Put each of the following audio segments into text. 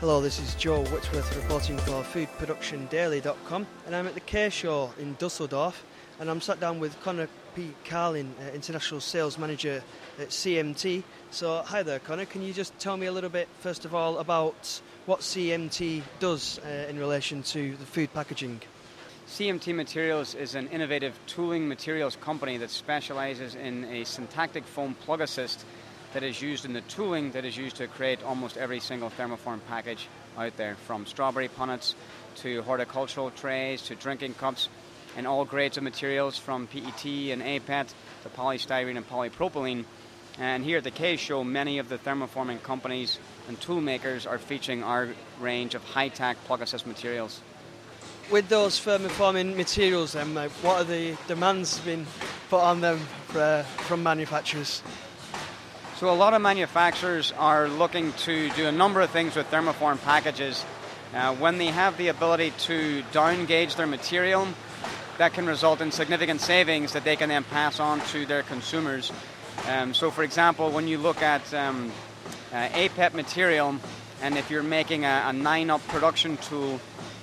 Hello, this is Joe Whitworth reporting for foodproductiondaily.com and I'm at the K Show in Dusseldorf and I'm sat down with Conor P. Carlin, uh, International Sales Manager at CMT. So, hi there, Conor. Can you just tell me a little bit, first of all, about what CMT does uh, in relation to the food packaging? CMT Materials is an innovative tooling materials company that specializes in a syntactic foam plug assist that is used in the tooling that is used to create almost every single thermoform package out there, from strawberry punnets to horticultural trays to drinking cups, and all grades of materials from PET and APET to polystyrene and polypropylene. And here at the K Show, many of the thermoforming companies and tool makers are featuring our range of Hytac plug assist materials. With those thermoforming materials, then, what are the demands being put on them for, uh, from manufacturers? So a lot of manufacturers are looking to do a number of things with thermoform packages. Uh, when they have the ability to down gauge their material, that can result in significant savings that they can then pass on to their consumers. Um, so, for example, when you look at um, uh, APET material, and if you're making a, a 9 up production tool,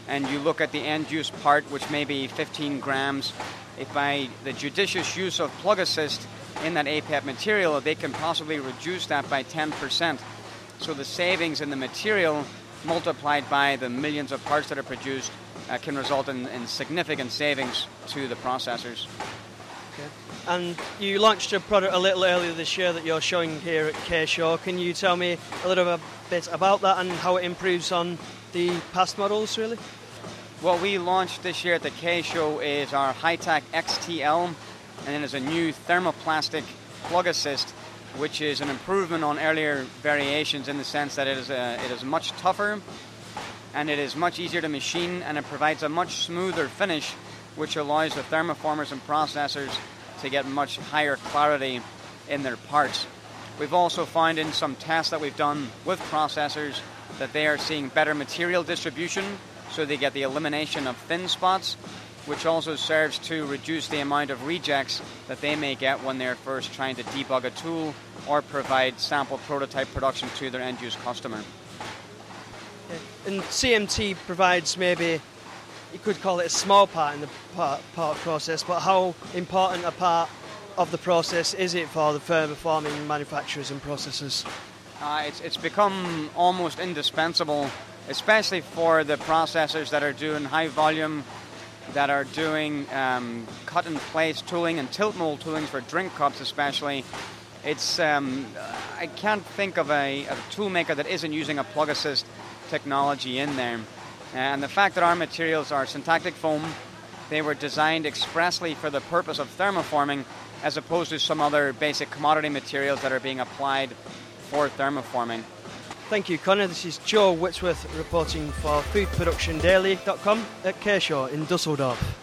and you look at the end use part, which may be 15 grams, if by the judicious use of plug assist, in that APET material, they can possibly reduce that by 10%. So the savings in the material multiplied by the millions of parts that are produced uh, can result in, in, significant savings to the processors. Okay. And you launched a product a little earlier this year that you're showing here at K-Show. Can you tell me a little bit about that and how it improves on the past models, really? What we launched this year at the K-Show is our Hytac XTL and then there's a new thermoplastic plug assist, which is an improvement on earlier variations in the sense that it is, a, it is much tougher and it is much easier to machine and it provides a much smoother finish, which allows the thermoformers and processors to get much higher clarity in their parts. We've also found in some tests that we've done with processors that they are seeing better material distribution, so they get the elimination of thin spots which also serves to reduce the amount of rejects that they may get when they're first trying to debug a tool or provide sample prototype production to their end use customer. And CMT provides maybe, you could call it a small part in the part, part process, but how important a part of the process is it for the thermoforming manufacturers and processors? Uh, it's, it's become almost indispensable, especially for the processors that are doing high volume that are doing um, cut and place tooling and tilt mold tooling for drink cups, especially. It's um, I can't think of a, a tool maker that isn't using a plug assist technology in there. And the fact that our materials are syntactic foam, they were designed expressly for the purpose of thermoforming, as opposed to some other basic commodity materials that are being applied for thermoforming. Thank you, Conor. This is Joe Whitworth reporting for foodproductiondaily.com at K Show in Dusseldorf.